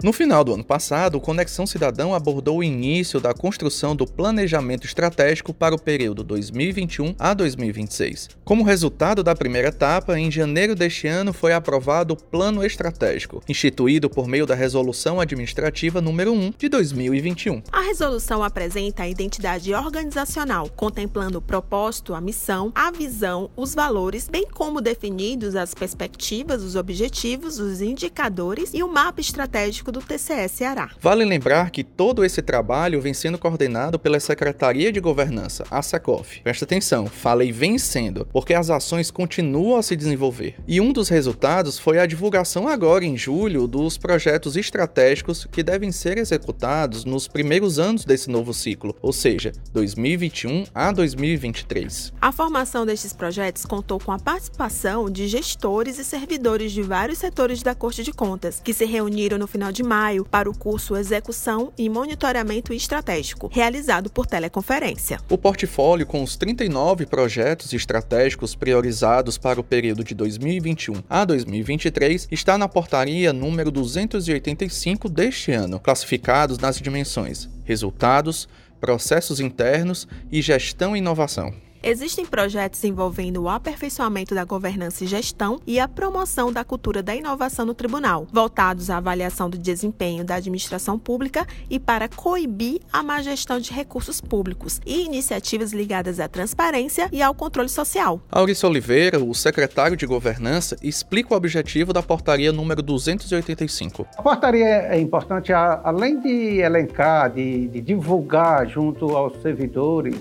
No final do ano passado, o Conexão Cidadão abordou o início da construção do planejamento estratégico para o período 2021 a 2026. Como resultado da primeira etapa, em janeiro deste ano foi aprovado o Plano Estratégico, instituído por meio da Resolução Administrativa número 1 de 2021. A resolução apresenta a identidade organizacional, contemplando o propósito, a missão, a visão, os valores, bem como definidos as perspectivas, os objetivos, os indicadores e o mapa estratégico do TCE Ceará. Vale lembrar que todo esse trabalho vem sendo coordenado pela Secretaria de Governança, a SECOF. Presta atenção, falei vencendo, porque as ações continuam a se desenvolver. E um dos resultados foi a divulgação agora em julho dos projetos estratégicos que devem ser executados nos primeiros anos desse novo ciclo, ou seja, 2021 a 2023. A formação destes projetos contou com a participação de gestores e servidores de vários setores da Corte de Contas, que se reuniram no final de de maio para o curso Execução e Monitoramento Estratégico, realizado por teleconferência. O portfólio com os 39 projetos estratégicos priorizados para o período de 2021 a 2023 está na portaria número 285 deste ano, classificados nas dimensões resultados, processos internos e gestão e inovação. Existem projetos envolvendo o aperfeiçoamento da governança e gestão e a promoção da cultura da inovação no tribunal, voltados à avaliação do desempenho da administração pública e para coibir a má gestão de recursos públicos e iniciativas ligadas à transparência e ao controle social. Aurício Oliveira, o secretário de governança, explica o objetivo da portaria número 285. A portaria é importante, além de elencar, de, de divulgar junto aos servidores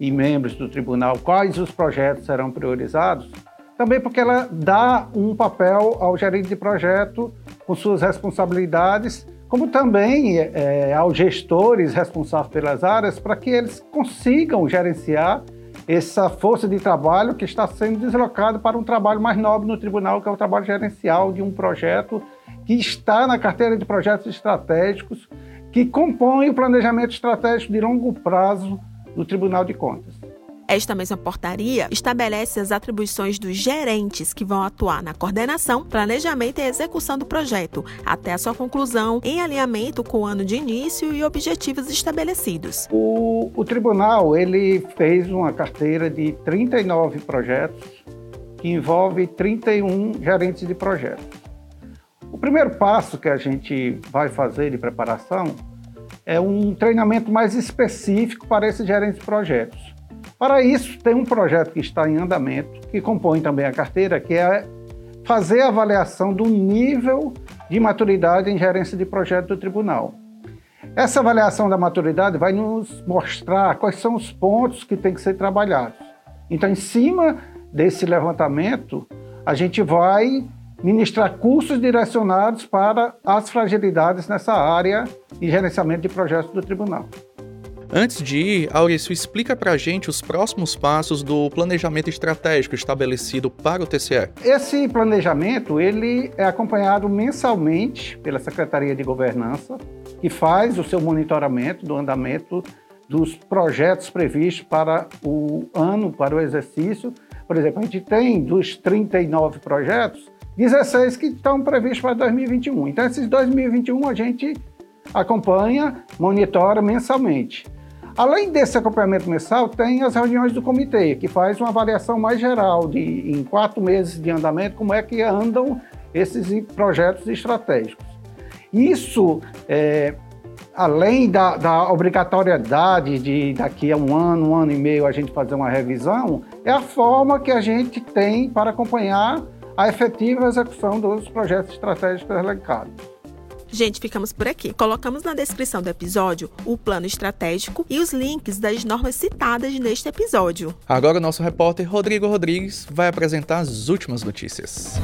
e membros do tribunal quais os projetos serão priorizados, também porque ela dá um papel ao gerente de projeto com suas responsabilidades, como também é, aos gestores responsáveis pelas áreas, para que eles consigam gerenciar essa força de trabalho que está sendo deslocada para um trabalho mais nobre no tribunal, que é o trabalho gerencial de um projeto que está na carteira de projetos estratégicos, que compõe o planejamento estratégico de longo prazo no Tribunal de Contas. Esta mesma portaria estabelece as atribuições dos gerentes que vão atuar na coordenação, planejamento e execução do projeto, até a sua conclusão, em alinhamento com o ano de início e objetivos estabelecidos. O, o tribunal ele fez uma carteira de 39 projetos que envolve 31 gerentes de projetos. O primeiro passo que a gente vai fazer de preparação é um treinamento mais específico para esses gerentes de projetos. Para isso, tem um projeto que está em andamento, que compõe também a carteira, que é fazer a avaliação do nível de maturidade em gerência de projeto do tribunal. Essa avaliação da maturidade vai nos mostrar quais são os pontos que têm que ser trabalhados. Então, em cima desse levantamento, a gente vai ministrar cursos direcionados para as fragilidades nessa área de gerenciamento de projetos do tribunal. Antes de ir, Aurício, explica para a gente os próximos passos do planejamento estratégico estabelecido para o TCE. Esse planejamento ele é acompanhado mensalmente pela Secretaria de Governança, que faz o seu monitoramento do andamento dos projetos previstos para o ano, para o exercício. Por exemplo, a gente tem dos 39 projetos, 16 que estão previstos para 2021. Então, esses 2021 a gente acompanha, monitora mensalmente. Além desse acompanhamento mensal, tem as reuniões do comitê, que faz uma avaliação mais geral de em quatro meses de andamento, como é que andam esses projetos estratégicos. Isso, é, além da, da, obrigatoriedade de daqui a um ano, um ano e meio a gente fazer uma revisão, é a forma que a gente tem para acompanhar a efetiva execução dos projetos estratégicos elencados. Gente, ficamos por aqui. Colocamos na descrição do episódio o plano estratégico e os links das normas citadas neste episódio. Agora o nosso repórter Rodrigo Rodrigues vai apresentar as últimas notícias.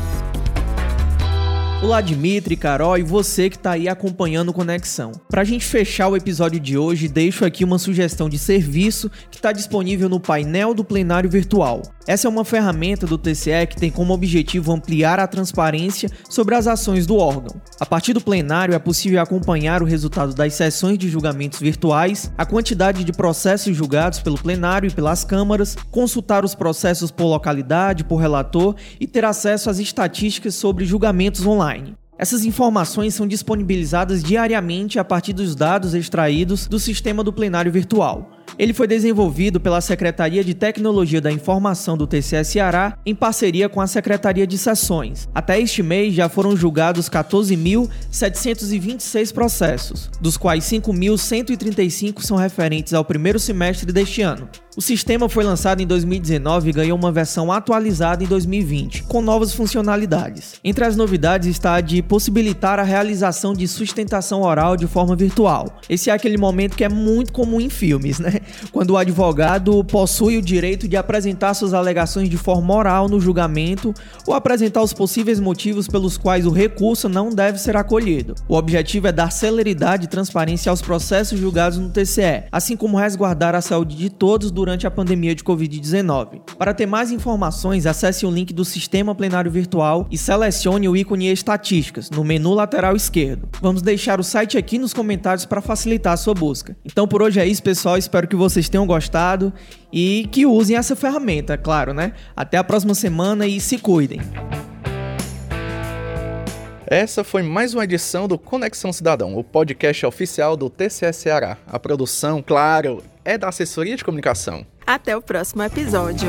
Olá, Dimitri, Carol e você que está aí acompanhando Conexão. Para a gente fechar o episódio de hoje, deixo aqui uma sugestão de serviço que está disponível no painel do plenário virtual. Essa é uma ferramenta do TCE que tem como objetivo ampliar a transparência sobre as ações do órgão. A partir do plenário é possível acompanhar o resultado das sessões de julgamentos virtuais, a quantidade de processos julgados pelo plenário e pelas câmaras, consultar os processos por localidade, por relator e ter acesso às estatísticas sobre julgamentos online. Essas informações são disponibilizadas diariamente a partir dos dados extraídos do sistema do plenário virtual. Ele foi desenvolvido pela Secretaria de Tecnologia da Informação do TCE Ceará em parceria com a Secretaria de Sessões. Até este mês já foram julgados 14.726 processos, dos quais 5.135 são referentes ao primeiro semestre deste ano. O sistema foi lançado em 2019 e ganhou uma versão atualizada em 2020, com novas funcionalidades. Entre as novidades está a de possibilitar a realização de sustentação oral de forma virtual. Esse é aquele momento que é muito comum em filmes, né? Quando o advogado possui o direito de apresentar suas alegações de forma oral no julgamento ou apresentar os possíveis motivos pelos quais o recurso não deve ser acolhido. O objetivo é dar celeridade e transparência aos processos julgados no TCE, assim como resguardar a saúde de todos durante a pandemia de Covid-19. Para ter mais informações, acesse o link do Sistema Plenário Virtual e selecione o ícone Estatísticas no menu lateral esquerdo. Vamos deixar o site aqui nos comentários para facilitar a sua busca. Então por hoje é isso, pessoal. Espero que vocês tenham gostado e que usem essa ferramenta, claro, né? Até a próxima semana e se cuidem. Essa foi mais uma edição do Conexão Cidadão, o podcast oficial do TCS Ceará. A produção, claro, é da assessoria de comunicação. Até o próximo episódio.